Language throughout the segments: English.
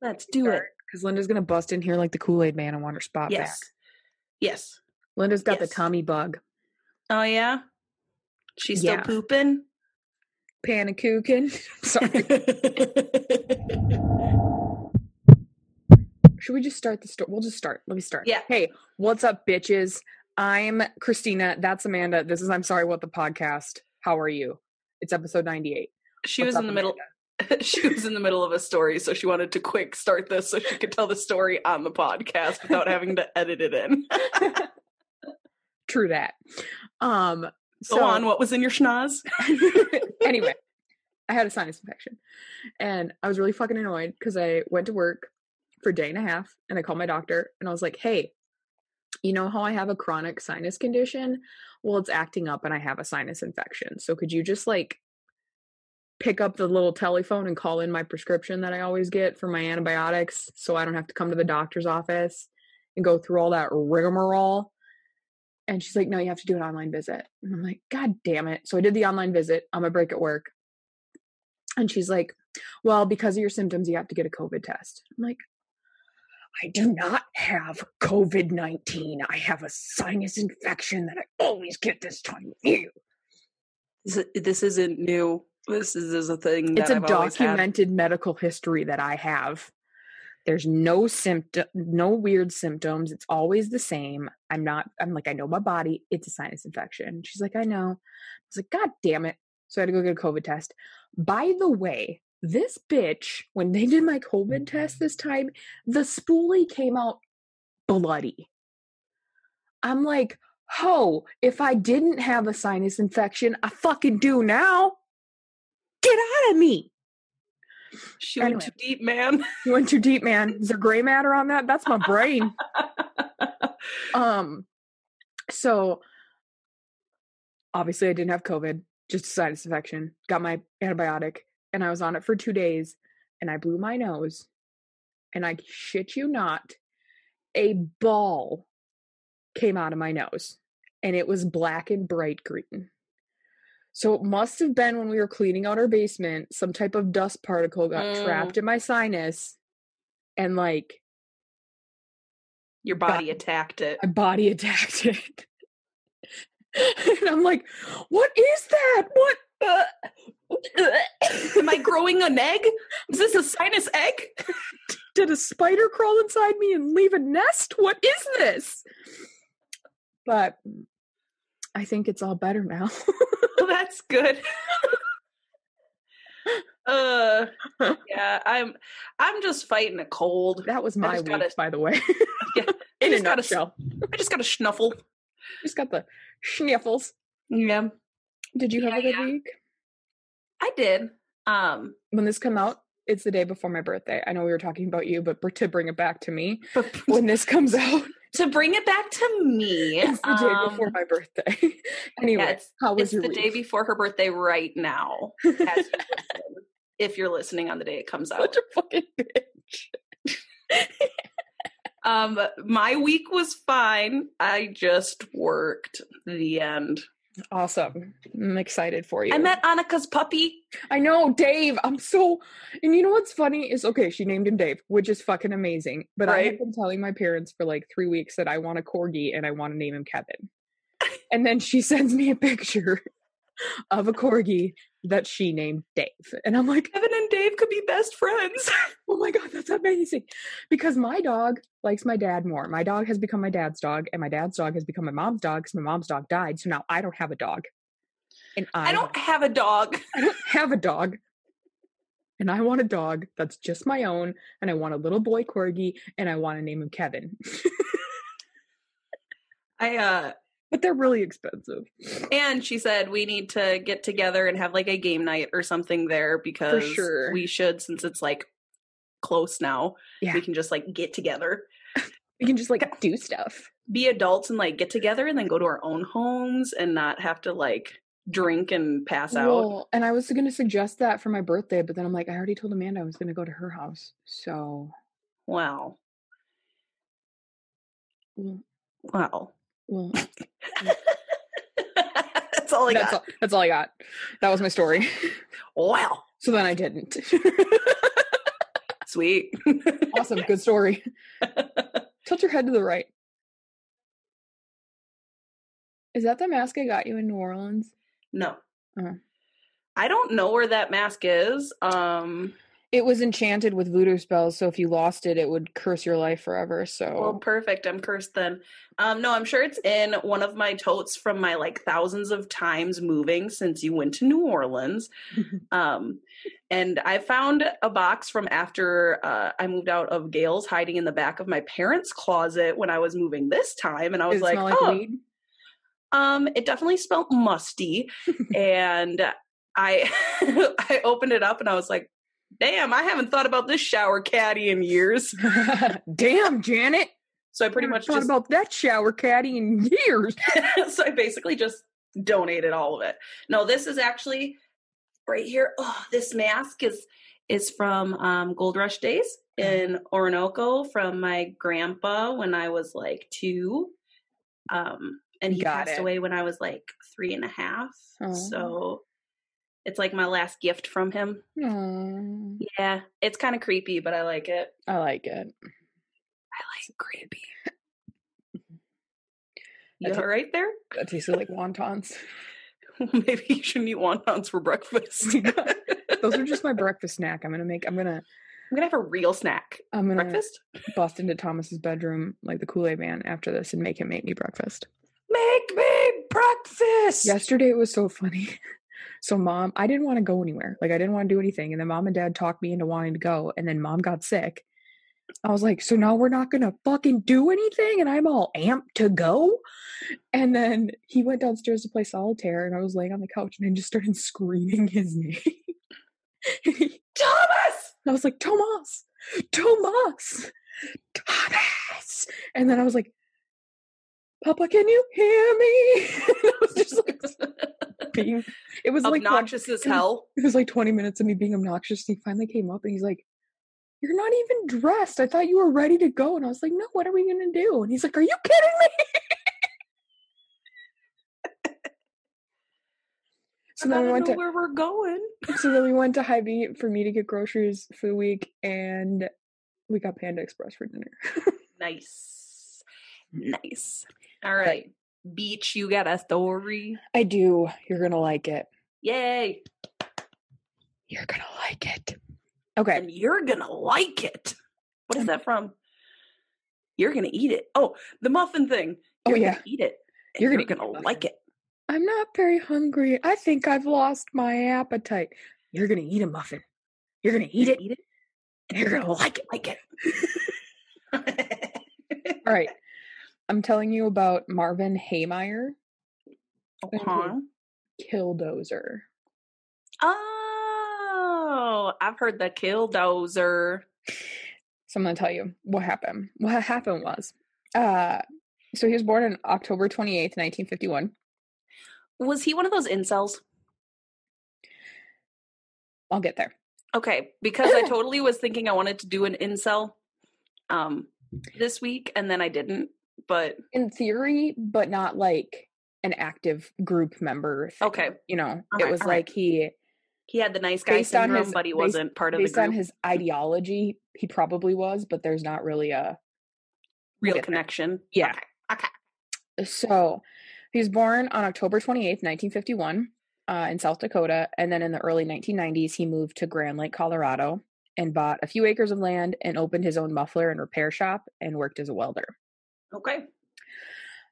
Let's do it. Because Linda's gonna bust in here like the Kool Aid Man and want her spot Yes. back. Yes. Linda's got the Yes. Tommy bug. Oh yeah. She's still Yeah. pooping. Panakuchen. Sorry. Should we just start the story? We'll just start. Let me start. Yeah. Hey, what's up, bitches? I'm Christina. That's Amanda. This is I'm Sorry What the Podcast. How are you? It's episode 98. She What's was up, in the middle. She was in the middle of a story, so she wanted to quick start this so she could tell the story on the podcast without having to edit it in. True that. Um, Go so, on. What was in your schnoz? anyway, I had a sinus infection and I was really fucking annoyed because I went to work for a day and a half and I called my doctor and I was like, hey, you know how I have a chronic sinus condition? Well, it's acting up and I have a sinus infection. So could you just like pick up the little telephone and call in my prescription that I always get for my antibiotics so I don't have to come to the doctor's office and go through all that rigmarole? And she's like, no, you have to do an online visit. And I'm like, God damn it. So I did the online visit on my break at work. And she's like, well, because of your symptoms, you have to get a COVID test. I'm like, I do not have COVID 19. I have a sinus infection that I always get this time of year. This, this isn't new. This is, is a thing. That It's a I've documented medical history that I have. There's no symptom, no weird symptoms. It's always the same. I'm not, I'm like, I know my body. It's a sinus infection. She's like, I know. I was like, God damn it. So I had to go get a COVID test. By the way, this bitch, when they did my COVID test this time, the spoolie came out bloody. I'm like, ho, if I didn't have a sinus infection, I fucking do now. Get out of me. She went Anyway. too deep, man. You went too deep, man. Is there gray matter on that? That's my brain. um, so obviously I didn't have COVID, just a sinus infection. Got my antibiotic, and I was on it for two days, and I blew my nose, and I shit you not, a ball came out of my nose, and it was black and bright green. So it must have been when we were cleaning out our basement, some type of dust particle got Mm. trapped in my sinus, and like Your body attacked it. my body attacked it. and I'm like, what is that? What? Am I growing an egg? Is this a sinus egg? Did a spider crawl inside me and leave a nest? What is this? But I think it's all better now. That's good. uh, yeah, I'm. I'm just fighting a cold. that was my week, gotta- by the way. Yeah, I In a just gotta- nutshell. I just got a snuffle. Just got the sniffles. Yeah, Did you have Yeah, a good yeah. week? I did. Um, When this come out, it's the day before my birthday. I know we were talking about you, but to bring it back to me, when this comes out, to bring it back to me, it's the day um, before my birthday. anyway, it's- how was it's your the week? day before her birthday right now. As you listen, if you're listening on the day it comes out. Such a fucking bitch. Um, my week was fine. I just worked. The end. Awesome. I'm excited for you. I met Annika's puppy. I know, Dave. I'm so and you know what's funny is okay, she named him Dave, which is fucking amazing. But I have been telling my parents for like three weeks that I want a corgi and I want to name him Kevin. and then she sends me a picture of a corgi that she named Dave. And I'm like, Kevin and Dave could be best friends. oh my god, that's amazing. Because my dog likes my dad more. My dog has become my dad's dog, and my dad's dog has become my mom's dog because my mom's dog died. So now I don't have a dog. And I, I don't have a dog. I don't have a dog. And I want a dog that's just my own. And I want a little boy corgi and I want to name him Kevin. I uh but they're really expensive. and she said we need to get together and have like a game night or something there because sure. we should since it's like close now. Yeah. We can just like get together. We can just like do stuff. Be adults and like get together and then go to our own homes and not have to like drink and pass out. Well, and I was going to suggest that for my birthday, but then I'm like, I already told Amanda I was going to go to her house. So, Wow. well, Wow. Well That's all I that's, got. all, that's all I got. That was my story. Wow. So then I didn't. Sweet. Awesome. Good story. Tilt your head to the right. Is that the mask I got you in New Orleans? no. Uh-huh. I don't know where that mask is. Um It was enchanted with voodoo spells, so if you lost it, it would curse your life forever. So well perfect. I'm cursed then. Um no, I'm sure it's in one of my totes from my like thousands of times moving since you went to New Orleans. Um, and I found a box from after uh, I moved out of Gail's hiding in the back of my parents' closet when I was moving this time. And I was like, like oh, weed? um, it definitely smelled musty. and I I opened it up and I was like, damn, I haven't thought about this shower caddy in years. Damn, Janet. So I pretty Haven't much thought just about that shower caddy in years. so I basically just donated all of it. No, this is actually right here. Oh, this mask is is from um, Gold Rush days in Orinoco from my grandpa when I was like two. Um, and he Got passed it. away when I was like three and a half. Oh. So it's like my last gift from him. Aw, Yeah, it's kind of creepy, but I like it. I like it. I like creepy. That's You all right there? That tasted like wontons. Maybe you shouldn't eat wontons for breakfast. Those are just my breakfast snack. I'm gonna make. I'm gonna. I'm gonna have a real snack. I'm gonna Breakfast? bust into Thomas's bedroom like the Kool Aid Man after this and make him make me breakfast. Make me breakfast. Yesterday it was so funny. So mom, I didn't want to go anywhere. Like I didn't want to do anything. And then mom and dad talked me into wanting to go. And then mom got sick. I was like, so now we're not gonna fucking do anything, and I'm all amped to go. And then he went downstairs to play solitaire, and I was laying on the couch, and I just started screaming his name. And Thomas. I was like, Tomas, Tomas, Thomas. And then I was like, Papa, can you hear me? I was just like being, it was like, Obnoxious as hell. it was like 20 minutes of me being obnoxious. He finally came up and he's like, You're not even dressed. I thought you were ready to go. And I was like, No, what are we going to do? And he's like, Are you kidding me? so I then we gotta went know to where we're going. so then we went to Hy-Vee for me to get groceries for the week and we got Panda Express for dinner. Nice, mm. nice. All right, beach. You got a story? I do. You're gonna like it. Yay! You're gonna like it. Okay. And you're gonna like it. What is that from? You're gonna eat it. Oh, the muffin thing. Oh, You're yeah. gonna eat it. You're You're, gonna gonna, like it. I'm not very hungry. I think I've lost my appetite. You're gonna eat a muffin. You're gonna eat it. Eat it. And you're gonna like it. Like it. All right. I'm telling you about Marvin Heemeyer, Uh-huh. Killdozer. Oh, I've heard the killdozer. So I'm gonna tell you what happened. What happened was, uh, so he was born on October 28th, 1951. Was he one of those incels? I'll get there. Okay, because I totally was thinking I wanted to do an incel um this week and then I didn't. But In theory, but not like an active group member. thing. okay, You know, it was all right. like he, he had the nice guy Based on syndrome, his- but he based- wasn't part of the based on his ideology, he probably was, but there's not really a Real connection. Yeah. Okay. okay. So he was born on October 28th, 1951, uh, in South Dakota. And then in the early 1990s, he moved to Grand Lake, Colorado, and bought a few acres of land and opened his own muffler and repair shop and worked as a welder. Okay.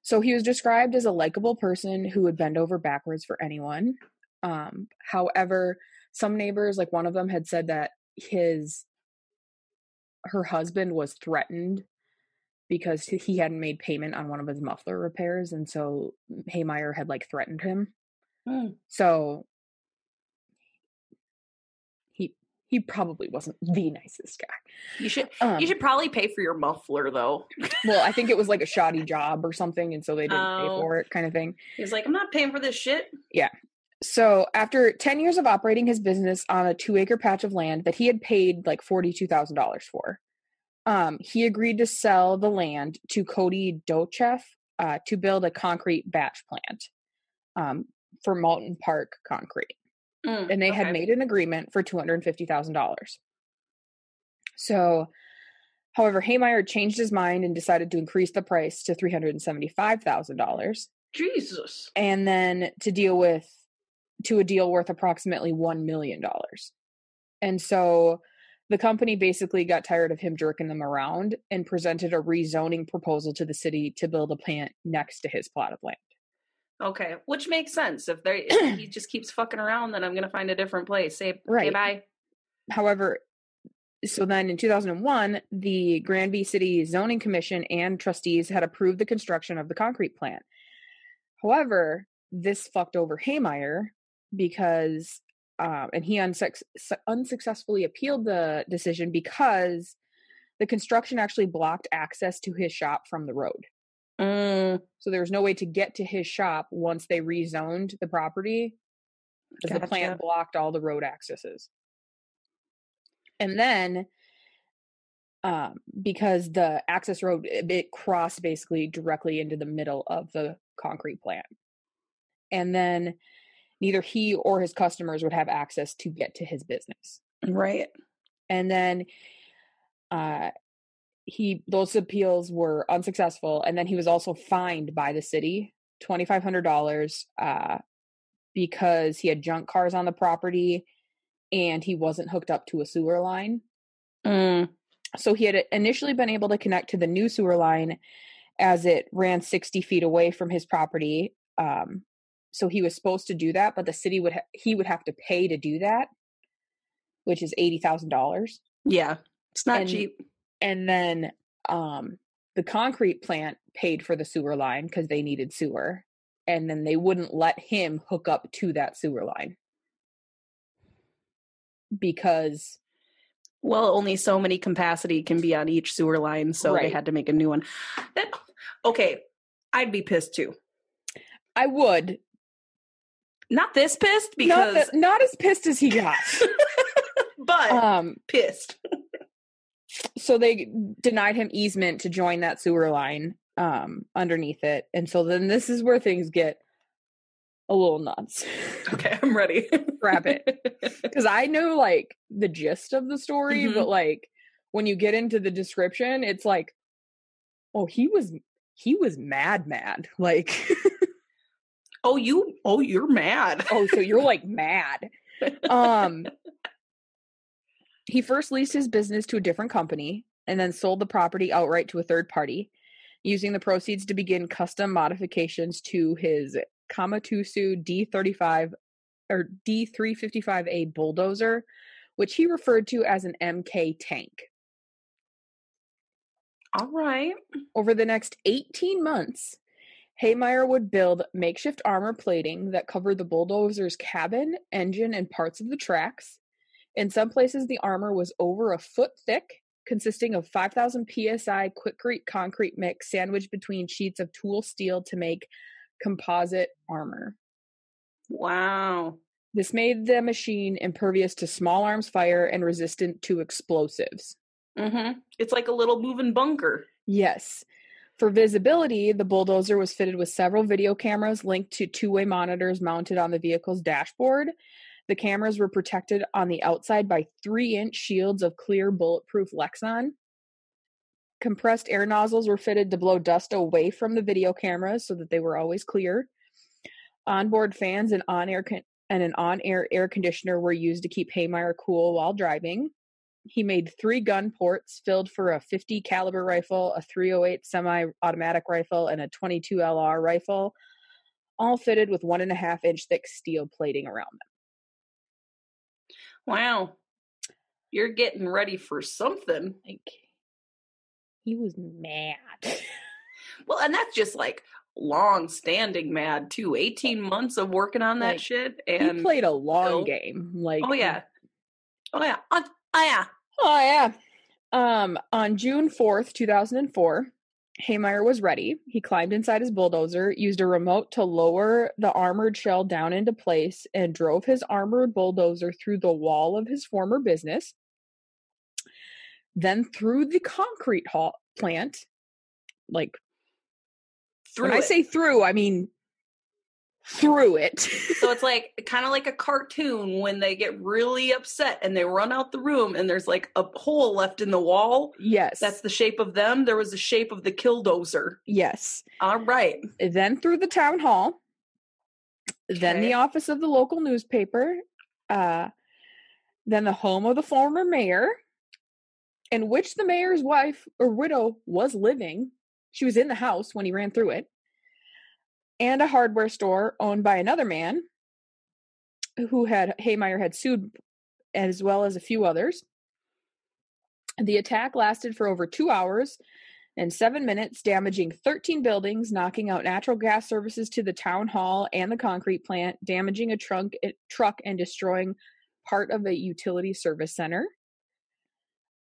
So he was described as a likable person who would bend over backwards for anyone. Um, however, some neighbors, like one of them, had said that his her husband was threatened because he- hadn't made payment on one of his muffler repairs, and so Heemeyer had like threatened him. Hmm. So he probably wasn't the nicest guy. You should Um, you should probably pay for your muffler though. well, I think it was like a shoddy job or something, and so they didn't pay Oh. for it, kind of thing. He's like, I'm not paying for this shit. Yeah. So, after 10 years of operating his business on a two acre patch of land that he had paid like $42,000 for, um, he agreed to sell the land to Cody Docheff uh, to build a concrete batch plant um, for Mountain Park Concrete. Mm, And they had made an agreement for $250,000. So, however, Heemeyer changed his mind and decided to increase the price to $375,000 Jesus. and then to deal with to a deal worth approximately 1 million dollars. And so the company basically got tired of him jerking them around and presented a rezoning proposal to the city to build a plant next to his plot of land. Okay, which makes sense. If they if he just keeps fucking around, then I'm gonna find a different place. Say Right. okay, bye. However, so then in 2001, the Granby City Zoning Commission and trustees had approved the construction of the concrete plant. However, this fucked over Heemeyer because, um, and he unsuc- unsuccessfully appealed the decision because the construction actually blocked access to his shop from the road. Mm, So there was no way to get to his shop once they rezoned the property because the plant blocked all the road accesses. And then, um, because the access road it, it crossed basically directly into the middle of the concrete plant, and then neither he or his customers would have access to get to his business. right. And then, uh, he those appeals were unsuccessful, and then he was also fined by the city twenty five hundred dollars, uh, because he had junk cars on the property, and he wasn't hooked up to a sewer line. Mm, So he had initially been able to connect to the new sewer line as it ran 60 feet away from his property. Um, so he was supposed to do that, but the city would ha- he would have to pay to do that, which is eighty thousand dollars. yeah, it's not And- cheap. And then um, the concrete plant paid for the sewer line because they needed sewer, and then they wouldn't let him hook up to that sewer line because Well, only so many capacity can be on each sewer line, so they had to make a new one. That okay, I'd be pissed too. I would Not this pissed not because, not as pissed as he got. but um, pissed. So they denied him easement to join that sewer line um underneath it and so then this is where things get a little nuts Okay, I'm ready. Grab it. because i know like the gist of the story Mhm. but like when you get into the description it's like oh he was he was mad mad like oh, you. Oh, you're mad. oh so you're like mad um he first leased his business to a different company and then sold the property outright to a third party using the proceeds to begin custom modifications to his Komatsu d35 or d355a bulldozer which he referred to as an mk tank All right. over the next 18 months Heemeyer would build makeshift armor plating that covered the bulldozer's cabin, engine, and parts of the tracks. In some places, the armor was over a foot thick, consisting of 5,000 psi Quikrete concrete mix sandwiched between sheets of tool steel to make composite armor. Wow. This made the machine impervious to small arms fire and resistant to explosives. Mm-hmm. It's like a little moving bunker. Yes. For visibility, the bulldozer was fitted with several video cameras linked to two way monitors mounted on the vehicle's dashboard. The cameras were protected on the outside by three inch shields of clear bulletproof Lexan. Compressed air nozzles were fitted to blow dust away from the video cameras so that they were always clear. Onboard fans and on air con- and an on air air conditioner were used to keep Heemeyer cool while driving. He made three gun ports filled for a 50 caliber rifle, a 308 semi-automatic rifle, and a 22 LR rifle, all fitted with one and a half inch thick steel plating around them. Wow. You're getting ready for something. Like he was mad. Well, and that's just like long standing mad too. 18 months of working on that Like, shit. he And played a long game. Like oh yeah. Oh yeah. Oh, oh yeah. Oh yeah. Um, on June fourth, two thousand and four, Heemeyer was ready. He climbed inside his bulldozer, used a remote to lower the armored shell down into place, and drove his armored bulldozer through the wall of his former business, then through the concrete hall plant. Like Through when I say through, I mean through it. so it's like kind of like a cartoon when they get really upset and they run out the room and there's like a hole left in the wall. yes. That's the shape of them. There was the shape of the killdozer. yes. All right. Then through the town hall. Then the office of the local newspaper. Uh, then the home of the former mayor, in which the mayor's wife or widow was living. She was in the house when he ran through it. And a hardware store owned by another man who had Heemeyer had sued, as well as a few others. The attack lasted for over two hours and seven minutes, damaging 13 buildings, knocking out natural gas services to the town hall and the concrete plant, damaging a trunk, eh, truck and destroying part of a utility service center.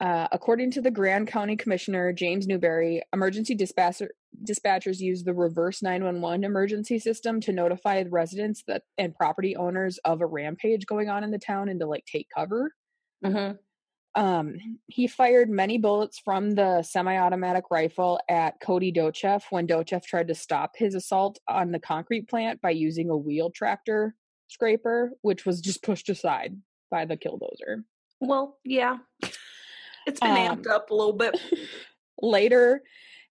Uh, according to the Grand County Commissioner James Newberry, emergency dispatcher, dispatchers use the reverse 911 emergency system to notify residents that and property owners of a rampage going on in the town and to like take cover. Mm-hmm. Um, he fired many bullets from the semi-automatic rifle at Cody Docheff when Docheff tried to stop his assault on the concrete plant by using a wheel tractor scraper, which was just pushed aside by the killdozer. Well, yeah. It's been Um, amped up a little bit. Later,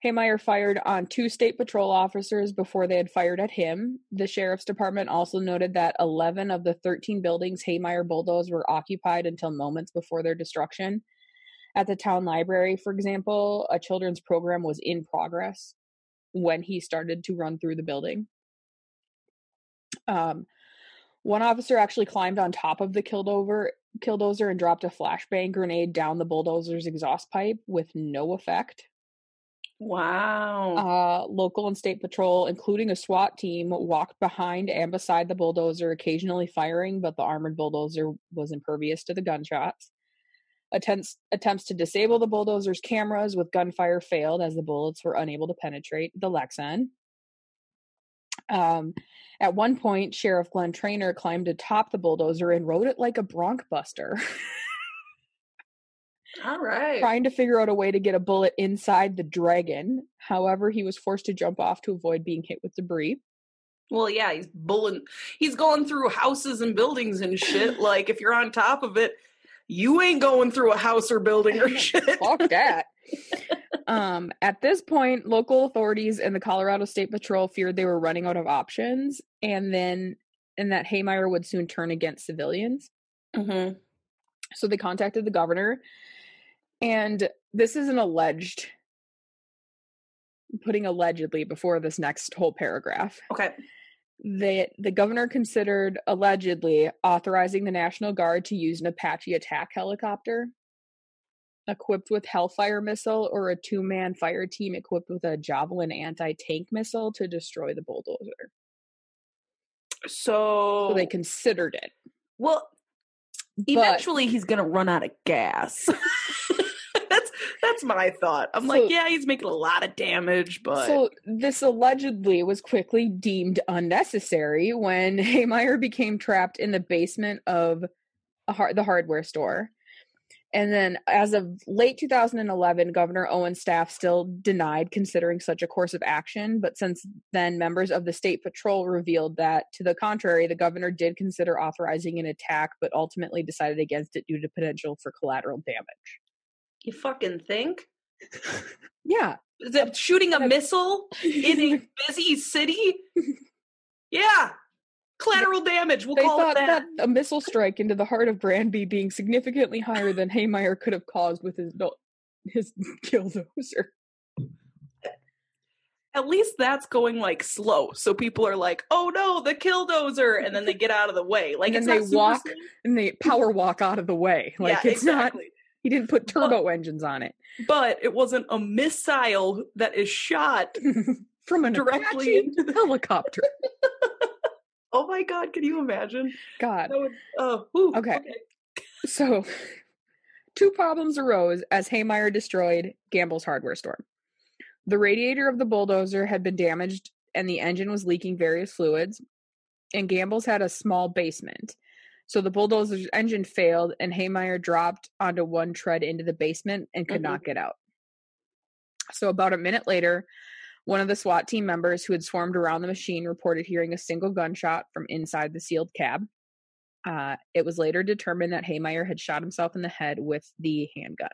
Heemeyer fired on two state patrol officers before they had fired at him. The sheriff's department also noted that 11 of the 13 buildings Heemeyer bulldozed were occupied until moments before their destruction. At the town library, for example, a children's program was in progress when he started to run through the building. Um, one officer actually climbed on top of the killdozer, killdozer and dropped a flashbang grenade down the bulldozer's exhaust pipe with no effect. Wow. Uh, local and state patrol, including a SWAT team, walked behind and beside the bulldozer, occasionally firing, but the armored bulldozer was impervious to the gunshots. Attempts attempts to disable the bulldozer's cameras with gunfire failed as the bullets were unable to penetrate the Lexan. Um, at one point, Sheriff Glenn Trainor climbed atop the bulldozer and rode it like a bronc buster. All right. trying to figure out a way to get a bullet inside the dragon. However, he was forced to jump off to avoid being hit with debris. Well, yeah, he's bulling. He's going through houses and buildings and shit. Like, if you're on top of it, you ain't going through a house or building or shit. Fuck that. um, at this point, local authorities and the Colorado State Patrol feared they were running out of options, and then and that Heemeyer would soon turn against civilians. Mm-hmm. So they contacted the governor, and this is an alleged. Putting allegedly before this next whole paragraph. Okay. that the governor considered allegedly authorizing the National Guard to use an Apache attack helicopter equipped with Hellfire missile or a two man fire team equipped with a Javelin anti tank missile to destroy the bulldozer. So, So they considered it. well, But eventually he's gonna run out of gas. that's my thought. I'm So- like, yeah, he's making a lot of damage, but So this allegedly was quickly deemed unnecessary when Heemeyer became trapped in the basement of a har- the hardware store. And then, as of late 2011, Governor Owen's staff still denied considering such a course of action. But since then, members of the state patrol revealed that, to the contrary, the governor did consider authorizing an attack, but ultimately decided against it due to potential for collateral damage. You fucking think Yeah. is it shooting a missile in a busy city? Yeah, collateral damage. We'll They call thought it that. that a missile strike into the heart of Granby being significantly higher than Heemeyer could have caused with his his killdozer. At least that's going like slow, so people are like, "Oh no, the killdozer!" and then they get out of the way. Like And then not they walk slow. And they power walk out of the way. Like yeah, it's not exactly. He didn't put turbo engines on it. But it wasn't a missile that is shot From an directly Apache into the. helicopter. Oh my god! Can you imagine? God. Would. Oh, whew, Okay. So two problems arose as Heemeyer destroyed Gamble's hardware store. The radiator of the bulldozer had been damaged and the engine was leaking various fluids, and Gamble's had a small basement. So the bulldozer's engine failed and Heemeyer dropped onto one tread into the basement and could Mhm. not get out. So about a minute later, One of the SWAT team members who had swarmed around the machine reported hearing a single gunshot from inside the sealed cab. Uh, it was later determined that Heemeyer had shot himself in the head with the handgun.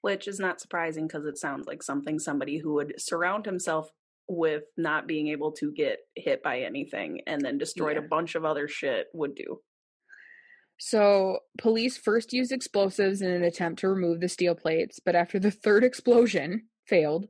Which is not surprising because it sounds like something somebody who would surround himself with not being able to get hit by anything and then destroyed Yeah. a bunch of other shit would do. So, police first used explosives in an attempt to remove the steel plates, but after the third explosion failed,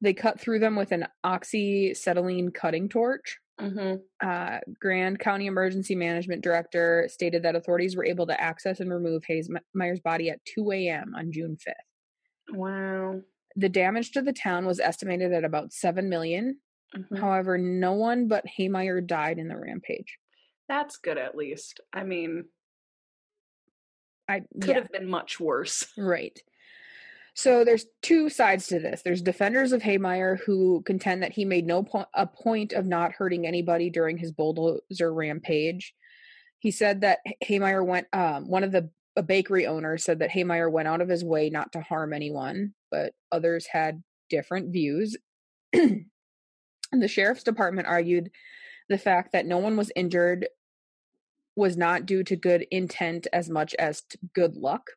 they cut through them with an oxyacetylene cutting torch. Mm-hmm. Uh, Grand County Emergency Management Director stated that authorities were able to access and remove Hayes Meyer's body at 2 a.m. on June 5th. Wow. The damage to the town was estimated at about 7 million. Mhm. However, no one but Heemeyer died in the rampage. That's good at least. I mean, I could yeah. have been much worse. Right. So there's two sides to this. There's defenders of Heemeyer who contend that he made no po- a point of not hurting anybody during his bulldozer rampage. He said that Heemeyer went. Um, one of the a bakery owners said that Heemeyer went out of his way not to harm anyone, but others had different views. and the sheriff's department argued the fact that no one was injured was not due to good intent as much as to good luck.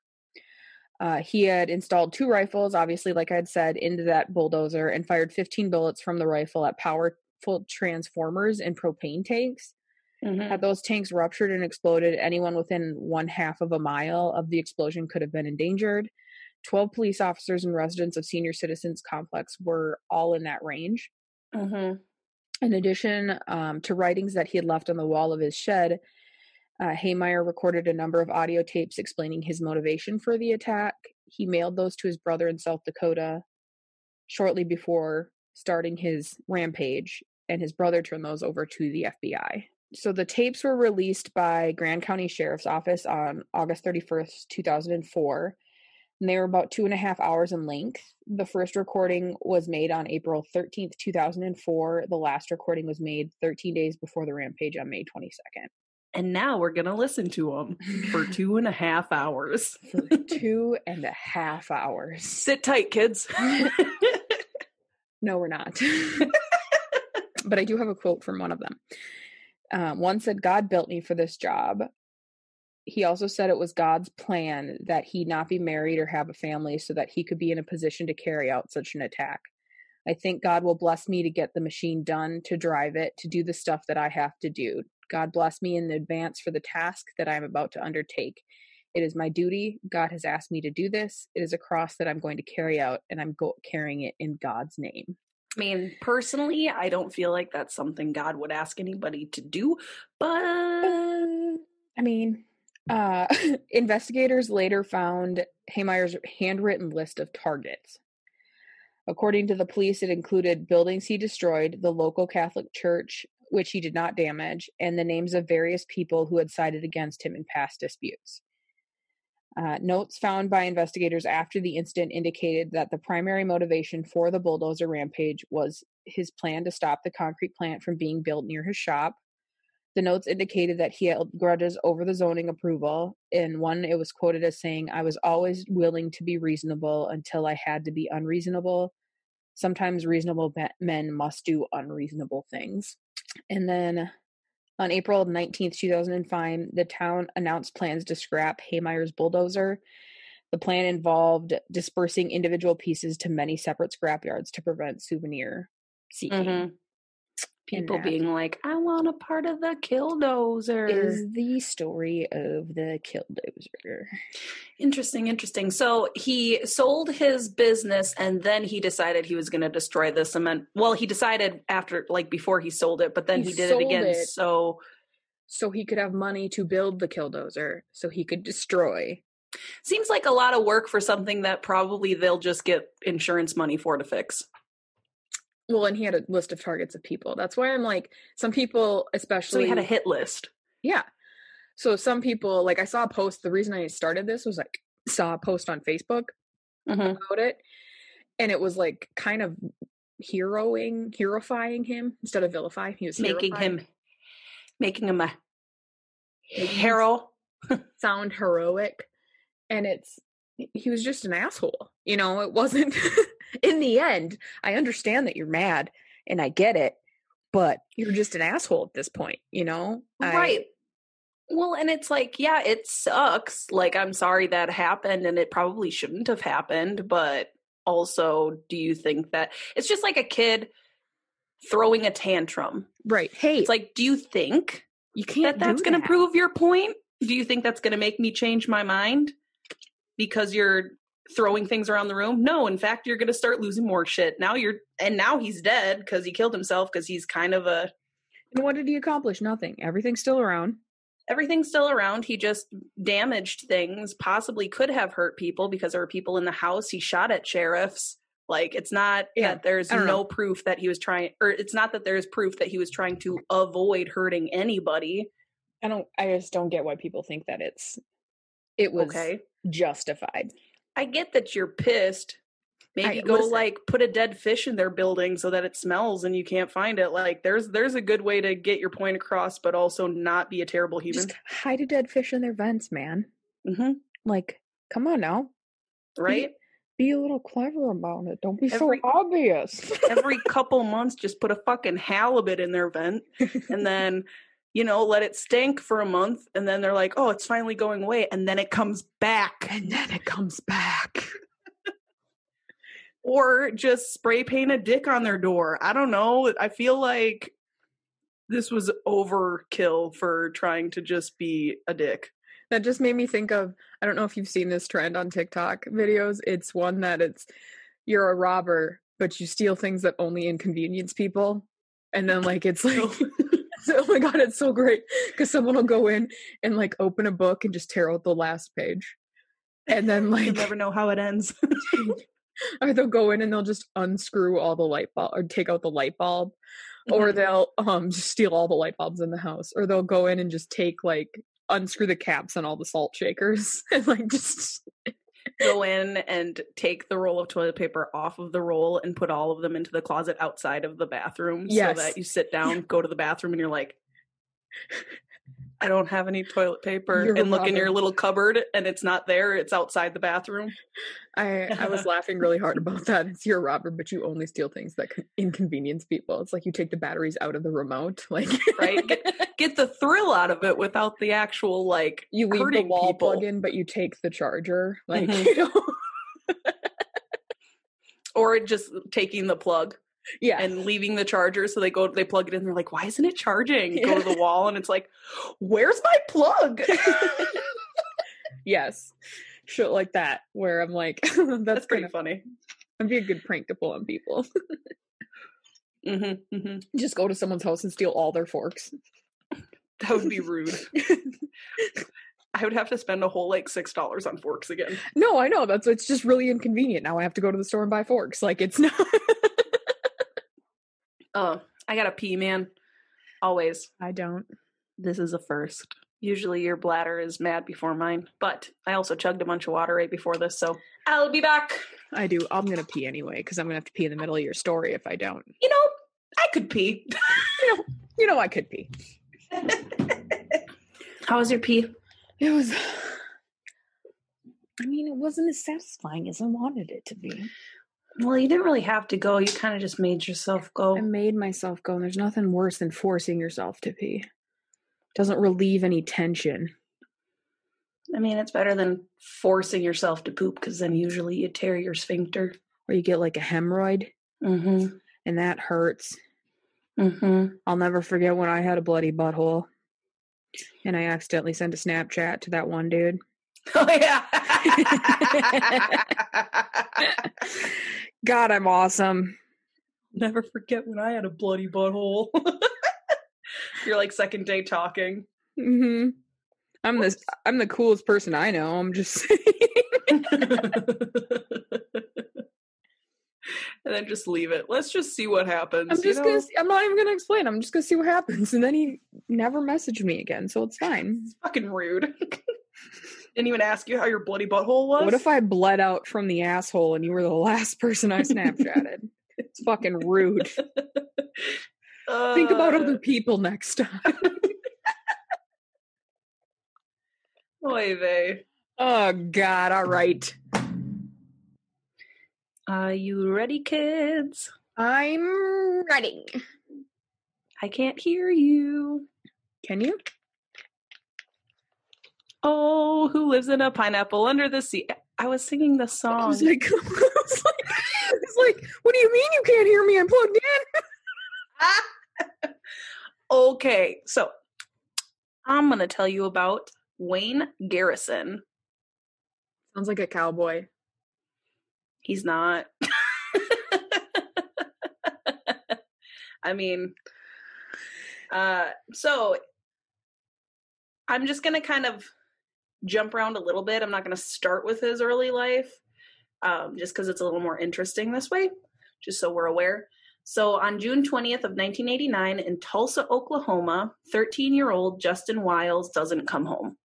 Uh, he had installed two rifles, obviously, like I had said, into that bulldozer and fired 15 bullets from the rifle at powerful transformers and propane tanks. Mhm. Had those tanks ruptured and exploded, anyone within one half of a mile of the explosion could have been endangered. 12 police officers and residents of Senior Citizens Complex were all in that range. Mhm. In addition um, to writings that he had left on the wall of his shed, uh, Heemeyer recorded a number of audio tapes explaining his motivation for the attack. He mailed those to his brother in South Dakota shortly before starting his rampage, and his brother turned those over to the FBI. So the tapes were released by Grand County Sheriff's Office on August 31st, 2004. And they were about two and a half hours in length. The first recording was made on April 13th, 2004. The last recording was made 13 days before the rampage on May 22nd. And now we're gonna listen to them for two and a half hours. For two and a half hours. Sit tight, kids. No, we're not. but I do have a quote from one of them. Um, one said, God built me for this job. He also said it was God's plan that he not be married or have a family so that he could be in a position to carry out such an attack. I think God will bless me to get the machine done, to drive it, to do the stuff that I have to do. God bless me in advance for the task that I am about to undertake. It is my duty. God has asked me to do this. It is a cross that I'm going to carry out, and I'm go- carrying it in God's name. I mean, personally, I don't feel like that's something God would ask anybody to do, but I mean, uh, investigators later found Heemeyer's handwritten list of targets. According to the police, it included buildings he destroyed, the local Catholic church, which he did not damage, and the names of various people who had sided against him in past disputes. Uh, notes found by investigators after the incident indicated that the primary motivation for the bulldozer rampage was his plan to stop the concrete plant from being built near his shop. The notes indicated that he held grudges over the zoning approval. In one, it was quoted as saying, I was always willing to be reasonable until I had to be unreasonable. Sometimes reasonable men must do unreasonable things. And then on April 19th, 2005, the town announced plans to scrap Heemeyer's bulldozer. The plan involved dispersing individual pieces to many separate scrapyards to prevent souvenir seeking. Mhm. People that being like, I want a part of the killdozer. Is the story of the killdozer. Interesting, interesting. So he sold his business and then he decided he was going to destroy the cement. Well, he decided after, like before he sold it, but then He he, did it again. it. So So he could have money to build the killdozer, so he could destroy. seems like a lot of work for something that probably they'll just get insurance money for to fix. Well, and he had a list of targets of people. That's why I'm like, some people, especially So he had a hit list. yeah. So some people, like I saw a post. The reason I started this was like saw a post on Facebook Mhm. about it, and it was like kind of heroing, heroifying him instead of vilifying. He was Making him, making him a hero. sound heroic, and it's he was just an asshole. You know, it wasn't. in the end, I understand that you're mad and I get it, but you're just an asshole at this point, you know? I- Right. Well, and it's like, yeah, it sucks. Like, I'm sorry that happened and it probably shouldn't have happened. But also, do you think that it's just like a kid throwing a tantrum? right. Hey, It's like, do you think you can't that that's going to prove your point? Do you think that's going to make me change my mind because you're throwing things around the room? No, in fact, you're going to start losing more shit. Now you're, and now he's dead because he killed himself because he's kind of a, And what did he accomplish? Nothing. Everything's still around. everything's still around. He just damaged things, possibly could have hurt people because there were people in the house. He shot at sheriffs. Like, it's not Yeah, that there's no know. proof that he was trying, or it's not that there's proof that he was trying to avoid hurting anybody. I don't I just don't get why people think that it's it was Okay. justified. I get that you're pissed. Maybe I- go like put a dead fish in their building so that it smells and you can't find it. Like there's there's a good way to get your point across, but also not be a terrible human. Just hide a dead fish in their vents, man. hmm Like, come on now. Right? Be a little clever about it. Don't be Every- so obvious. Every couple months, just put a fucking halibut in their vent, and then you know let it stink for a month, and then they're like, oh, it's finally going away, and then it comes back. and then it comes back. or just spray paint a dick on their door. I don't know. I feel like this was overkill for trying to just be a dick. That just made me think of I don't know if you've seen this trend on TikTok videos. It's one that it's you're a robber, but you steal things that only inconvenience people. And then like it's like oh my god, it's so great because someone will go in and like open a book and just tear out the last page, and then you like never know how it ends. or they'll go in and they'll just unscrew all the light bulb or take out the light bulb, or Mhm. they'll um just steal all the light bulbs in the house, or they'll go in and just take like unscrew the caps on all the salt shakers and like just Go in and take the roll of toilet paper off of the roll and put all of them into the closet outside of the bathroom Yes. so that you sit down, go to the bathroom, and you're like, I don't have any toilet paper. You're and look in your little cupboard and it's not there. It's outside the bathroom. I I was laughing really hard about that. It's you're robber, but you only steal things that can inconvenience people. It's like you take the batteries out of the remote, like Right? Get, get the thrill out of it without the actual, like, you leave the wall people. plug in, but you take the charger, like Mhm. you know, or just taking the plug yeah. and leaving the charger so they go they plug it in they're like why isn't it charging go to the wall and it's like where's my plug yes, shit like that, where I'm like, that's, that's pretty gonna funny that'd be a good prank to pull on people. hmm hmm Just go to someone's house and steal all their forks. that would be rude i would have to spend a whole like six dollars on forks again no, I know that's it's just really inconvenient. Now I have to go to the store and buy forks. Like it's not. Oh i gotta pee man always I don't. this is a first usually your bladder is mad before mine but i also chugged a bunch of water right before this so i'll be back I do. I'm gonna pee anyway because I'm gonna have to pee in the middle of your story if I don't. you know i could pee You know, I could pee. how was your pee It was. I mean, it wasn't as satisfying as I wanted it to be. Well you didn't really have to go you kind of just made yourself go I made myself go, and there's nothing worse than forcing yourself to pee. Doesn't relieve any tension. I mean, it's better than forcing yourself to poop because then usually you tear your sphincter. Or you get like a hemorrhoid, Mm-hmm. and that hurts. Mm-hmm. I'll never forget when I had a bloody butthole, and I accidentally sent a Snapchat to that one dude. Oh yeah. God, I'm awesome. Never forget when I had a bloody butthole. You're like second day talking. hmm I'm the I'm the coolest person I know. I'm just saying. and then just leave it. Let's just see what happens. I'm you just know? gonna. I'm not even gonna explain. I'm just gonna see what happens, and then he never messaged me again, so it's fine. It's fucking rude. Didn't even ask you how your bloody butthole was. What if I bled out from the asshole and you were the last person I Snapchatted? it's fucking rude. Think about Uh, other people next time. Oy vey. oh God! All right. Are you ready, kids? I'm ready. I can't hear you. Can you? Oh, who lives in a pineapple under the sea? I was singing the I song. was like, I was like, I was like, what do you mean you can't hear me? I'm plugged in. okay, so I'm going to tell you about Wayne Garrison. Sounds like a cowboy. He's not. I mean, uh, so I'm just going to kind of jump around a little bit. I'm not going to start with his early life um, just because it's a little more interesting this way, just so we're aware. So on June 20th of 1989 in Tulsa, Oklahoma, 13-year-old Justin Wiles doesn't come home.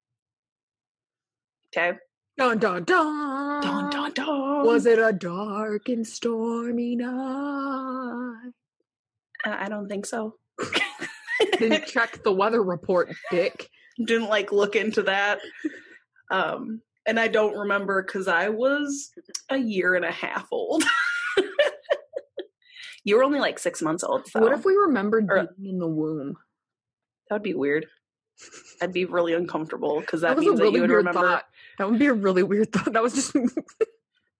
Okay. Dun dun dun. Dun, dun, dun. Was it a dark and stormy night? Uh, I don't think so. Didn't check the weather report, dick. Didn't like look into that. Um, and I don't remember because I was a year and a half old. you were only like six months old. So What if we remembered Or- being in the womb? that would be weird. I'd be really uncomfortable because that, That, was means a that really you would weird remember. thought. That would be a really weird thought. That was just.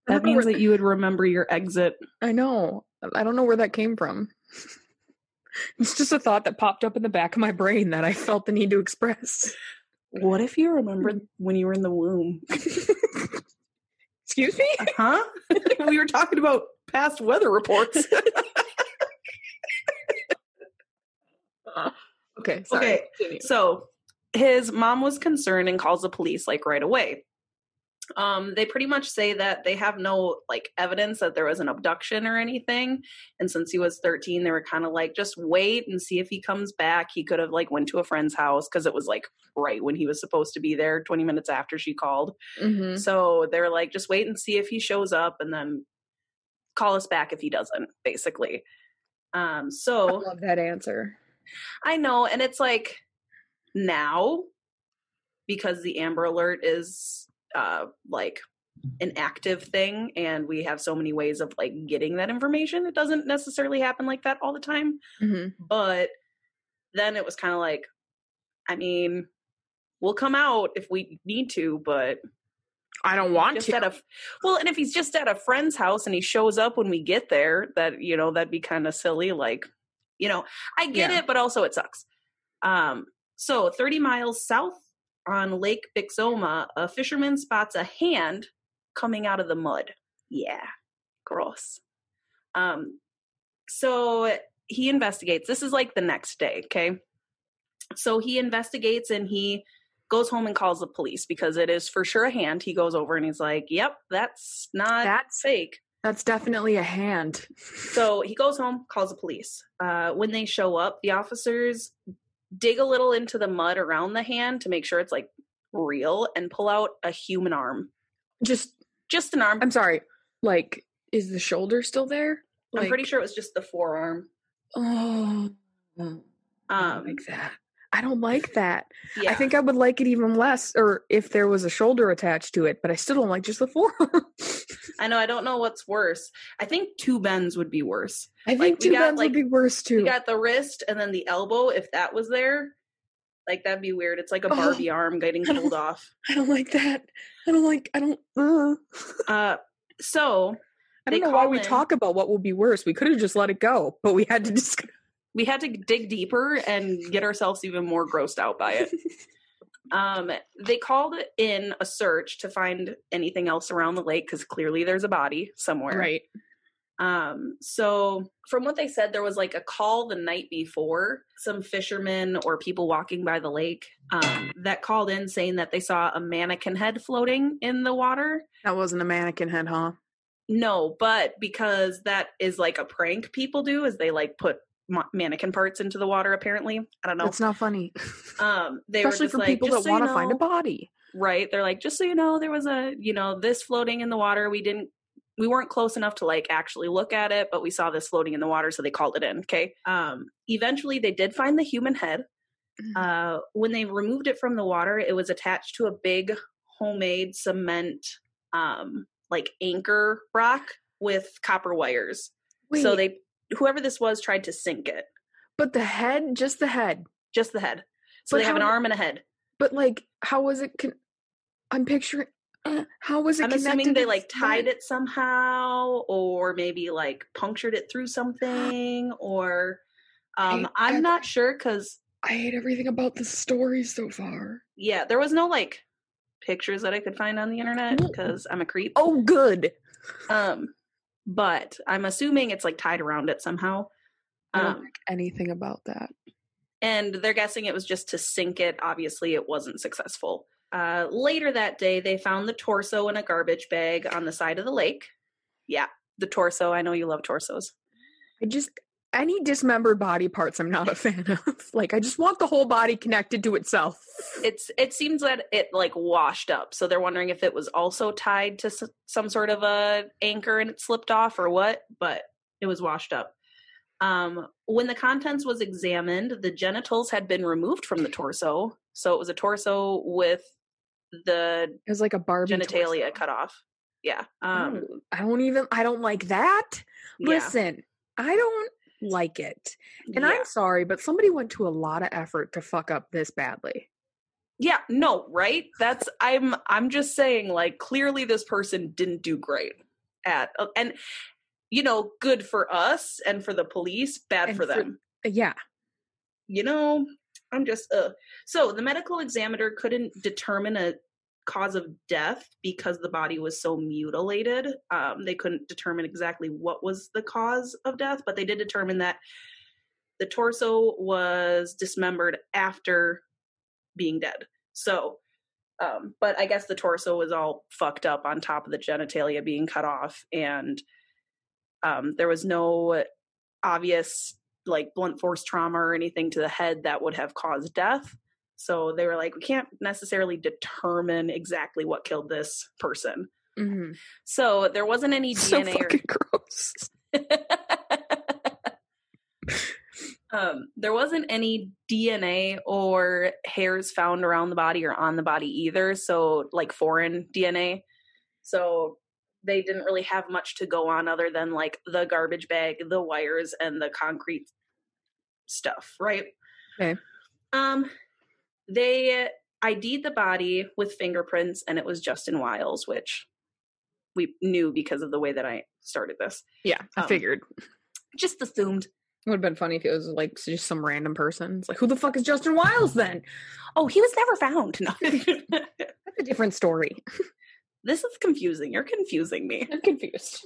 That means where that you would remember your exit. I know. I don't know where that came from. It's just a thought that popped up in the back of my brain that I felt the need to express. What if you remembered when you were in the womb? Excuse me? Huh? we were talking about past weather reports. Okay, sorry. Okay, Continue. So his mom was concerned and calls the police like right away. Um, they pretty much say that they have no like evidence that there was an abduction or anything. And since he was 13, they were kind of like, just wait and see if he comes back. He could have like went to a friend's house because it was like right when he was supposed to be there, 20 minutes after she called. Mhm. So they're like, just wait and see if he shows up and then call us back if he doesn't, basically. Um, I so love that answer. I know, and it's like now because the Amber Alert is uh like an active thing and we have so many ways of like getting that information. It doesn't necessarily happen like that all the time, hmm but then it was kind of like I mean, we'll come out if we need to, but I don't want just to. at a well, and if he's just at a friend's house and he shows up when we get there, that you know that'd be kind of silly. Like, you know, I get Yeah. it, but also it sucks. Um, so 30 miles south on Lake Bixhoma, a fisherman spots a hand coming out of the mud. Yeah, gross. Um, so he investigates. This is like the next day. Okay, so he investigates and he goes home and calls the police because it is for sure a hand. He goes over and he's like, "Yep, that's not That's- fake." That's definitely a hand. So he goes home, calls the police. Uh, when they show up, the officers dig a little into the mud around the hand to make sure it's like real and pull out a human arm. Just, Just an arm. I'm sorry. Like, is the shoulder still there? I'm pretty sure it was just the forearm. Oh, I don't Um, like that. I don't like that. yeah. I think I would like it even less, or if there was a shoulder attached to it. But I still don't like just the forearm. I know. I don't know what's worse. I think two bends would be worse. I think Like, two got, bends like- would be worse too. We got the wrist and then the elbow. If that was there, like that'd be weird. It's like a Oh. Barbie arm getting pulled off. I don't like that. I don't like. I don't. Uh. Uh, so I don't know why call we talk about what would be worse. We could have just let it go, but we had to discuss. we had to dig deeper and get ourselves even more grossed out by it. um, they called in a search to find anything else around the lake because clearly there's a body somewhere. Right. Um, so from what they said, there was like a call the night before, some fishermen or people walking by the lake um, that called in saying that they saw a mannequin head floating in the water. That wasn't a mannequin head, huh? No, but because that is like a prank people do, is they like put ma- mannequin parts into the water. Apparently, I don't know. That's not funny. um, they Especially were for like, people that so want to find a body. right? They're like, just so you know, there was a you know this floating in the water. We didn't, we weren't close enough to like actually look at it, but we saw this floating in the water, so they called it in. Okay. Um, eventually, they did find the human head. Mhm. Uh, when they removed it from the water, it was attached to a big homemade cement, um, like anchor rock with copper wires. Wait, So they whoever this was tried to sink it. but the head, just the head. Just the head. So But they have an how- arm and a head. But like, how was it? Con- I'm picturing. Uh, how was it? I'm assuming they like tied it somehow, or maybe like punctured it through something, or um, I'm not sure because I hate everything about the story so far. yeah, there was no like pictures that I could find on the internet because I'm a creep. Oh, good. Um, but I'm assuming it's like tied around it somehow. I don't Um, like anything about that. and they're guessing it was just to sink it. Obviously, it wasn't successful. Uh, later that day, they found the torso in a garbage bag on the side of the lake. Yeah, the torso. I know you love torsos. I just any dismembered body parts I'm not a fan of. Like I just want the whole body connected to itself. It's it seems that it like washed up, so they're wondering if it was also tied to s- some sort of a anchor and it slipped off or what. But it was washed up. Um, when the contents was examined, the genitals had been removed from the torso, so it was a torso with the It was like a Barbie genitalia torso. cut off. Yeah. Um, I don't even I don't like that. yeah. Listen, I don't like it. And yeah. I'm sorry, but somebody went to a lot of effort to fuck up this badly. yeah, no, right? That's I'm I'm just saying like clearly this person didn't do great at uh, and you know, good for us and for the police, bad And for for- them. Uh, Yeah. you know, I'm just uh so the medical examiner couldn't determine a cause of death because the body was so mutilated. Um they couldn't determine exactly what was the cause of death, but they did determine that the torso was dismembered after being dead. So um but I guess the torso was all fucked up on top of the genitalia being cut off and um there was no obvious like blunt force trauma or anything to the head that would have caused death. So they were like, we can't necessarily determine exactly what killed this person. hmm So there wasn't any So DNA fucking gross. um, there wasn't any DNA or hairs found around the body or on the body either. So like foreign DNA. So they didn't really have much to go on other than like the garbage bag, the wires, and the concrete stuff, right? Okay. Um, they ID'd the body with fingerprints, and it was Justin Wiles, which we knew because of the way that I started this. Yeah, I Um, figured. Just assumed. It would have been funny if it was like just some random person. It's like, who the fuck is Justin Wiles then? Oh, he was never found. No. That's a different story. this is confusing. You're confusing me. I'm confused.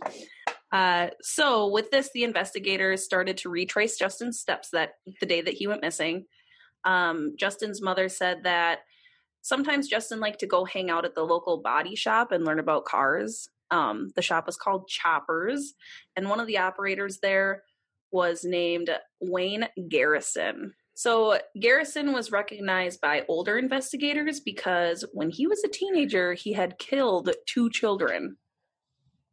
Uh, so with this, the investigators started to retrace Justin's steps that the day that he went missing. Um, Justin's mother said that sometimes Justin liked to go hang out at the local body shop and learn about cars. Um, the shop was called Choppers, and one of the operators there was named Wayne Garrison. So Garrison was recognized by older investigators because when he was a teenager, he had killed two children.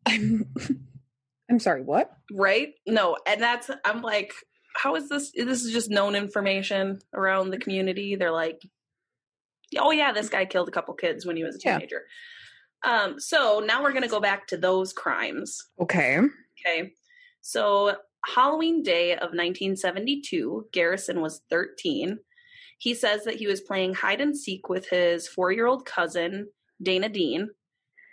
I'm I'm sorry, what? right no and that's i'm like how is this this is just known information around the community. They're like oh yeah this guy killed a couple kids when he was a Yeah. teenager. Um so now we're going to go back to those crimes. Okay. okay. So halloween day of 1972 garrison was 13 he says that he was playing hide and seek with his four-year-old cousin dana dean.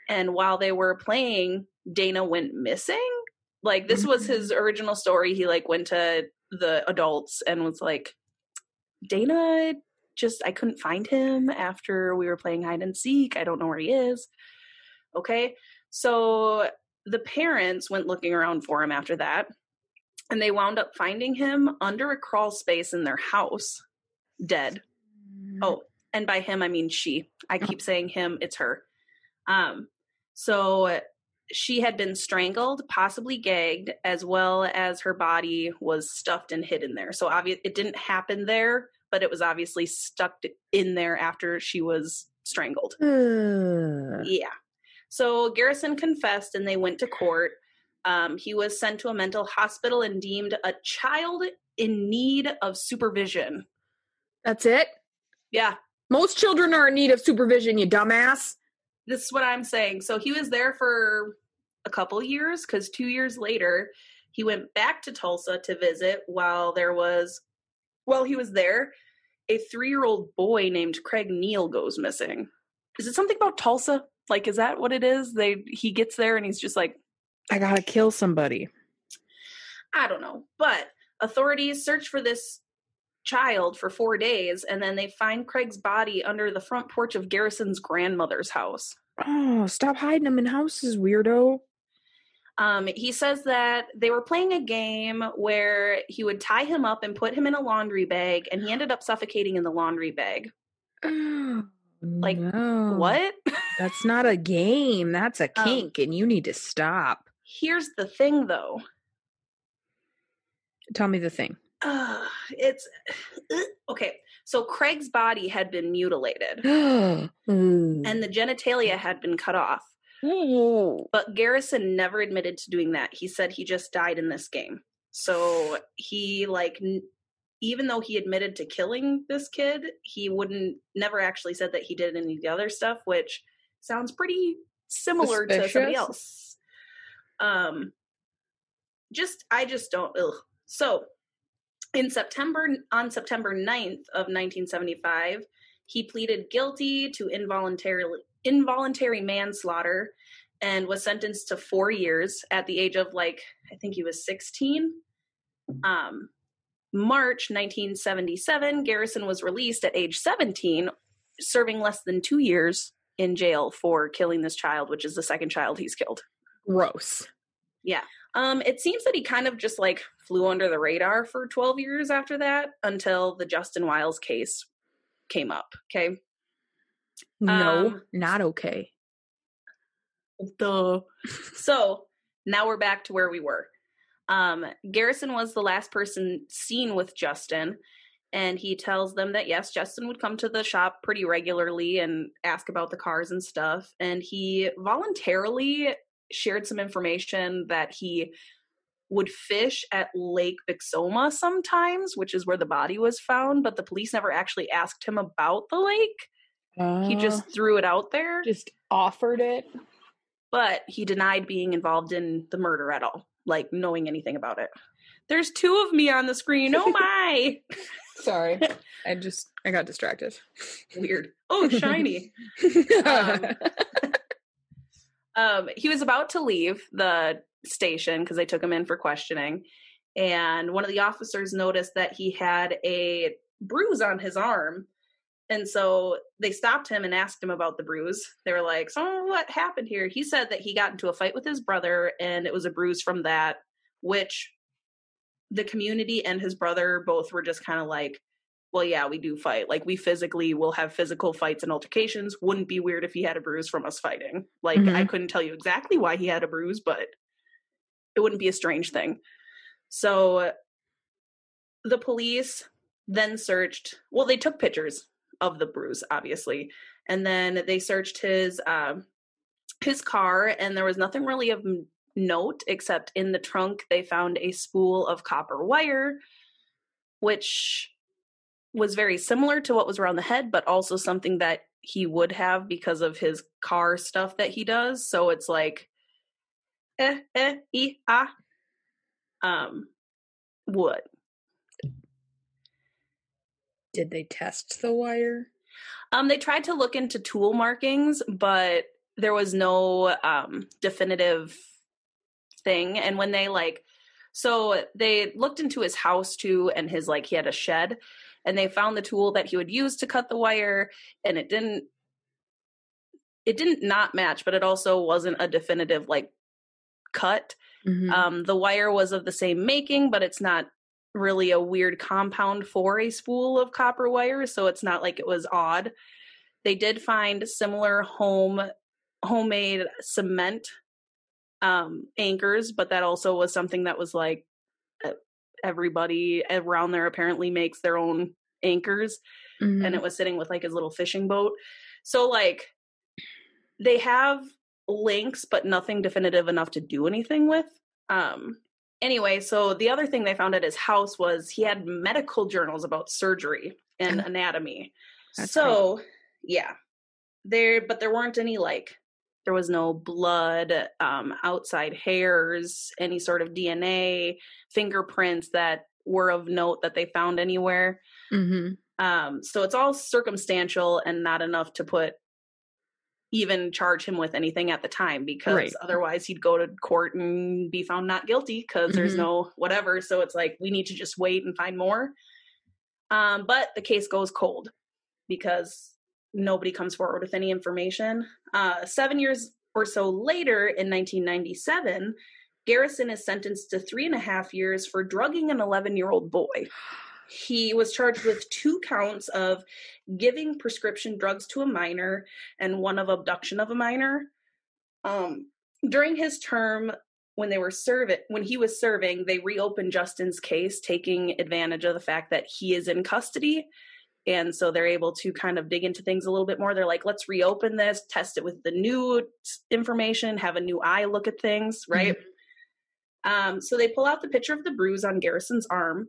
And while they were playing dana went missing? Like this was his original story. He like went to the adults and was like dana just i couldn't find him after we were playing hide and seek. I don't know where he is. Okay? So the parents went looking around for him after that and they wound up finding him under a crawl space in their house dead. Oh, and by him I mean she. I keep saying him, it's her. Um so she had been strangled, possibly gagged, as well as her body was stuffed and hidden there. So obvious it didn't happen there, but it was obviously stuck in there after she was strangled. Yeah. So Garrison confessed and they went to court. Um, he was sent to a mental hospital and deemed a child in need of supervision. that's it. Yeah, Most children are in need of supervision, you dumbass. This is what I'm saying. So he was there for a couple years because two years later, he went back to Tulsa to visit while there was, while he was there, a three year old boy named Craig Neal goes missing. Is it something about Tulsa? Like, is that what it is? They he gets there and he's just like, I gotta kill somebody. I don't know. But authorities search for this child for four days and then they find Craig's body under the front porch of Garrison's grandmother's house. Oh, stop hiding them in houses, weirdo. Um, he says that they were playing a game where he would tie him up and put him in a laundry bag, and he ended up suffocating in the laundry bag. Oh, Like, no. What? That's not a game. That's a Um, kink, and you need to stop. Here's the thing, though. Tell me the thing. Uh, it's okay. So Craig's body had been mutilated, and and the genitalia had been cut off. But Garrison never admitted to doing that. He said he just died in this game. So he like n- even though he admitted to killing this kid, he wouldn't never actually said that he did any of the other stuff, which sounds pretty similar to somebody else. Um just I just don't ugh. So in September on September 9th of 1975, he pleaded guilty to involuntarily involuntary manslaughter and was sentenced to 4 years at the age of like I think he was 16. Um March 1977, Garrison was released at age 17, serving less than 2 years in jail for killing this child, which is the second child he's killed. Gross. Um, it seems that he kind of just like flew under the radar for 12 years after that until the Justin Wiles case came up. Okay. No, Um, not okay. Duh. so now we're back to where we were. Um, Garrison was the last person seen with Justin, and he tells them that yes, Justin would come to the shop pretty regularly and ask about the cars and stuff. And he voluntarily shared some information that he would fish at Lake Bixhoma sometimes, which is where the body was found, but the police never actually asked him about the lake. He Uh, just threw it out there just offered it. but he denied being involved in the murder at all, like knowing anything about it. There's two of me on the screen. Oh my! Sorry, I just I got distracted. Weird. Oh, shiny. Um, um, he was about to leave the station because they took him in for questioning, and one of the officers noticed that he had a bruise on his arm. And so they stopped him and asked him about the bruise. They were like, So, what happened here? He said that he got into a fight with his brother and it was a bruise from that, which the community and his brother both were just kind of like, Well, yeah, we do fight. Like, we physically will have physical fights and altercations. Wouldn't be weird if he had a bruise from us fighting. Like, I Mhm. couldn't tell you exactly why he had a bruise, but it wouldn't be a strange thing. So the police then searched, well, they took pictures of the bruise, obviously, and then they searched his um his car, and there was nothing really of note except in the trunk they found a spool of copper wire, which was very similar to what was around the head, but also something that he would have because of his car stuff that he does. So it's like, eh, eh, e, ah, um, wood. Did they test the wire? Um, they tried to look into tool markings, but there was no um, definitive thing. And when they like, so they looked into his house too, and his like he had a shed, and they found the tool that he would use to cut the wire, and it didn't. It didn't not match, but it also wasn't a definitive like cut. Mhm. Um, the wire was of the same making, but it's not really a weird compound for a spool of copper wire, so it's not like it was odd. They did find similar home homemade cement um, anchors, but that also was something that was like everybody around there apparently makes their own anchors Mhm. and it was sitting with like his little fishing boat. So like they have links but nothing definitive enough to do anything with. Um anyway, so the other thing they found at his house was he had medical journals about surgery and anatomy. That's so, yeah. There but there weren't any like There was no blood, um, outside hairs, any sort of DNA, fingerprints that were of note that they found anywhere. Mm-hmm. Um, so it's all circumstantial and not enough to put even charge him with anything at the time because Right. otherwise he'd go to court and be found not guilty because there's Mhm. no whatever. So it's like we need to just wait and find more. Um, but the case goes cold because nobody comes forward with any information. Uh, seven years or so later, in 1997, Garrison is sentenced to three and a half years for drugging an 11 year old boy. He was charged with two counts of giving prescription drugs to a minor and one of abduction of a minor. Um, during his term, when they were serving, when he was serving, they reopened Justin's case, taking advantage of the fact that he is in custody, and so they're able to kind of dig into things a little bit more. They're like, let's reopen this, test it with the new information, have a new eye look at things, right? Um, so they pull out the picture of the bruise on Garrison's arm,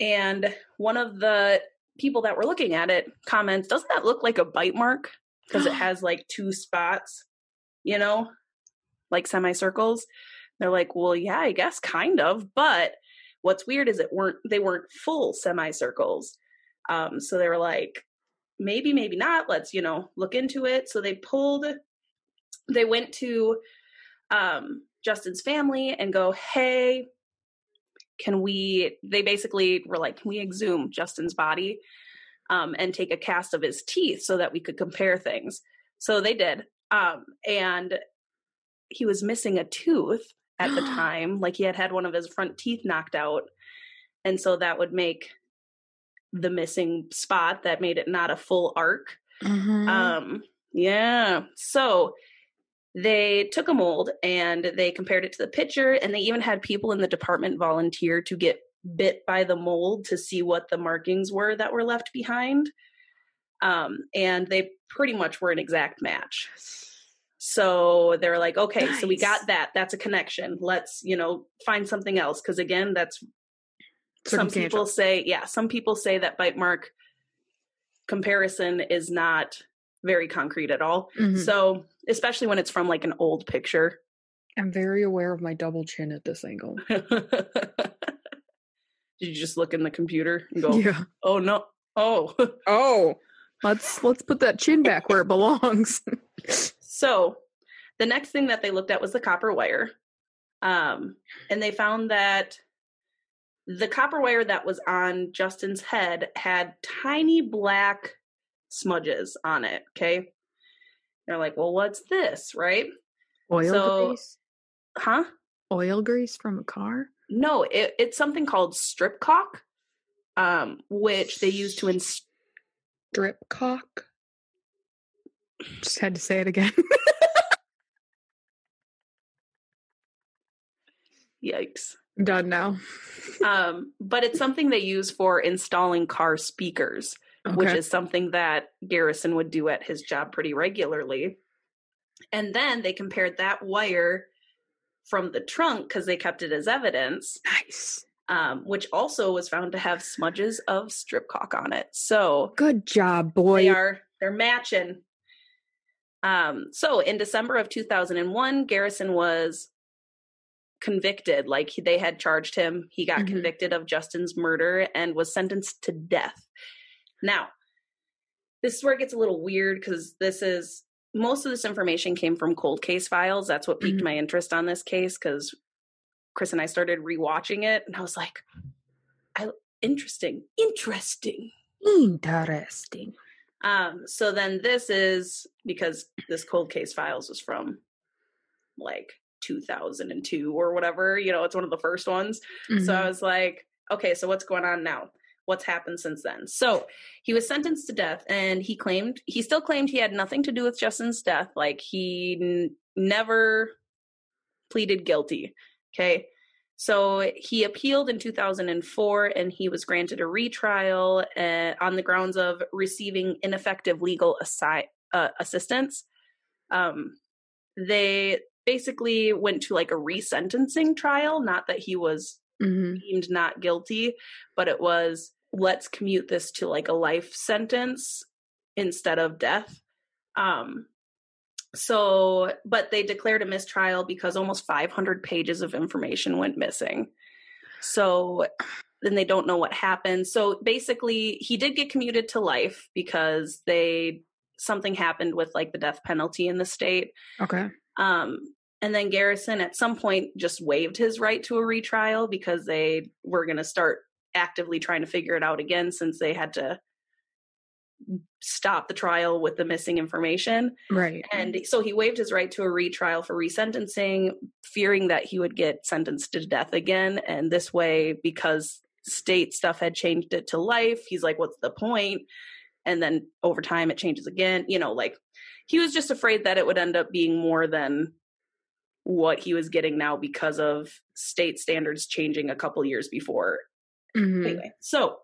and one of the people that were looking at it comments, "Doesn't that look like a bite mark? Because it has like two spots, you know, like semicircles." They're like, "Well, yeah, I guess kind of, but what's weird is it weren't they weren't full semicircles." Um, so they were like, "Maybe, maybe not. Let's you know look into it." So they pulled, they went to um, Justin's family and go, "Hey." can we they basically were like can we exhume justin's body um, and take a cast of his teeth so that we could compare things so they did um, and he was missing a tooth at the time like he had had one of his front teeth knocked out and so that would make the missing spot that made it not a full arc Mhm. um, yeah. So they took a mold and they compared it to the picture, and they even had people in the department volunteer to get bit by the mold to see what the markings were that were left behind. Um, and they pretty much were an exact match. So they're like, okay, so we got that. That's a connection. Let's, you know, find something else. Cause again, that's some people say yeah some people say that bite mark comparison is not very concrete at all Mhm. so especially when it's from like an old picture I'm very aware of my double chin at this angle. did you just look in the computer and go Yeah. oh no oh Oh, let's let's put that chin back where it belongs. so the next thing that they looked at was the copper wire um and they found that the copper wire that was on justin's head had tiny black smudges on it okay they're like well what's this right Oil So- grease. huh Oil grease from a car. no it, it's something called strip caulk, um which they use to ins- Drip cock. Just had to say it again. yikes Done now. um but it's something they use for installing car speakers which is something that Garrison would do at his job pretty regularly. And then they compared that wire from the trunk because they kept it as evidence, nice. um, which also was found to have smudges of strip caulk on it. So Good job, boy. they are they're matching. Um, so in December of 2001, Garrison was convicted. Like they had charged him. He got Mhm. convicted of Justin's murder and was sentenced to death. Now, this is where it gets a little weird because this is most of this information came from cold case files. That's what piqued Mhm. my interest on this case because Chris and I started rewatching it, and I was like, "I interesting, interesting." Interesting. Um, so then this is because this cold case files was from like 2002 or whatever, you know, it's one of the first ones. So Mhm. I was like, okay, so what's going on now? What's happened since then? So he was sentenced to death and he claimed, he still claimed he had nothing to do with Justin's death. Like he n- never pleaded guilty. Okay. So he appealed in 2004 and he was granted a retrial uh, on the grounds of receiving ineffective legal assi- uh, assistance. Um, they basically went to like a resentencing trial, not that he was Mhm. deemed not guilty, but it was let's commute this to like a life sentence instead of death. Um, so, but they declared a mistrial because almost 500 pages of information went missing. So then they don't know what happened. So basically, he did get commuted to life because they something happened with like the death penalty in the state. Okay. Um, and then Garrison at some point just waived his right to a retrial because they were going to start actively trying to figure it out again since they had to stop the trial with the missing information. Right. And so he waived his right to a retrial for resentencing, fearing that he would get sentenced to death again. And this way, because state stuff had changed it to life, he's like, what's the point? And then over time, it changes again. You know, like he was just afraid that it would end up being more than what he was getting now because of state standards changing a couple years before. Mhm. Anyway, so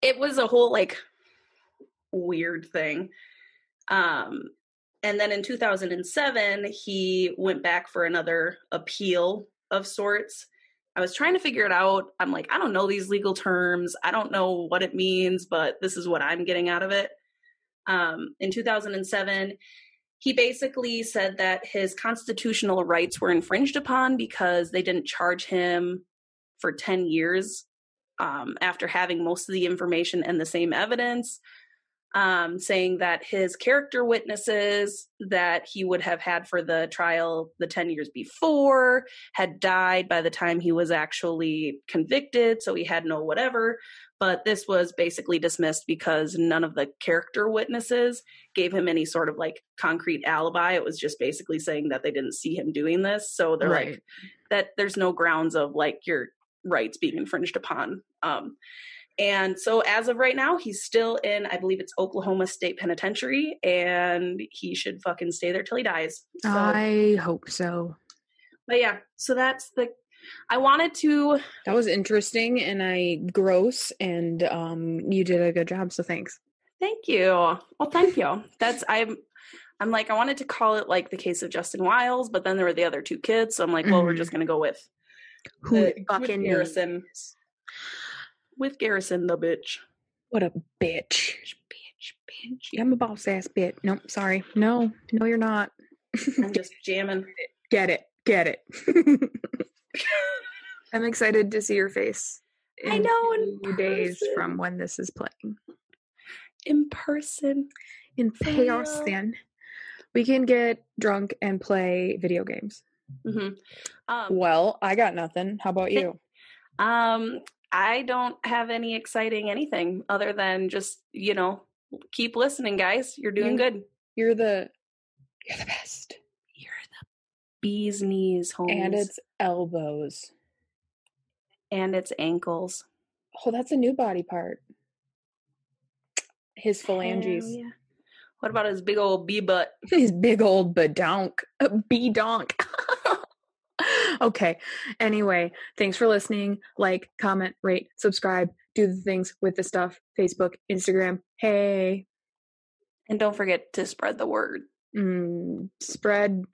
it was a whole like weird thing. Um, and then in 2007, he went back for another appeal of sorts. I was trying to figure it out. I'm like, I don't know these legal terms. I don't know what it means, but this is what I'm getting out of it. Um, in 2007, he basically said that his constitutional rights were infringed upon because they didn't charge him for 10 years um, after having most of the information and the same evidence um, saying that his character witnesses that he would have had for the trial the 10 years before had died by the time he was actually convicted, so he had no whatever. But this was basically dismissed because none of the character witnesses gave him any sort of like concrete alibi. It was just basically saying that they didn't see him doing this. So they're Right. like, that there's no grounds of like your rights being infringed upon. Um, and so as of right now, he's still in, I believe it's Oklahoma State Penitentiary, and he should fucking stay there till he dies. So, I hope so. but yeah, so that's the. I wanted to. That was interesting and I gross and um you did a good job, so thanks. Thank you. Well, thank you. That's I'm. I'm like I wanted to call it like the case of Justin Wiles, but then there were the other two kids, so I'm like, well, we're Mhm. just gonna go with Who fucking Garrison. knows? With Garrison the bitch. What a bitch. Bitch, bitch. I'm a boss ass bitch. Nope, sorry. No, no, you're not. I'm just jamming. Get it. Get it. I'm excited to see your face. I know, in days from when this is playing. in person. In Yeah. person, we can get drunk and play video games. hmm Um, Well, I got nothing. How about you? um, I don't have any exciting anything other than just you know keep listening, guys. You're doing You- good. You're the you're the best. You're the bee's knees, homies, And it's elbows. and it's ankles. Oh, that's a new body part. His phalanges. Yeah. What about his big old bee butt? His big old badonk. Bee donk. okay. Anyway, thanks for listening. Like, comment, rate, subscribe, do the things with the stuff. Facebook, Instagram. Hey. And don't forget to spread the word. Mm, spread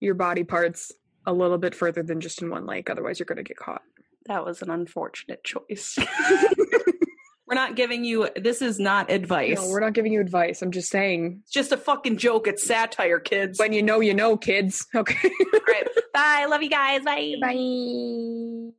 your body parts a little bit further than just in one lake. Otherwise, you're going to get caught. That was an unfortunate choice. We're not giving you. This is not advice. No, we're not giving you advice. I'm just saying it's just a fucking joke. It's satire, kids. when you know, you know, kids. Okay. All right. Bye. Love you guys. Bye. Bye.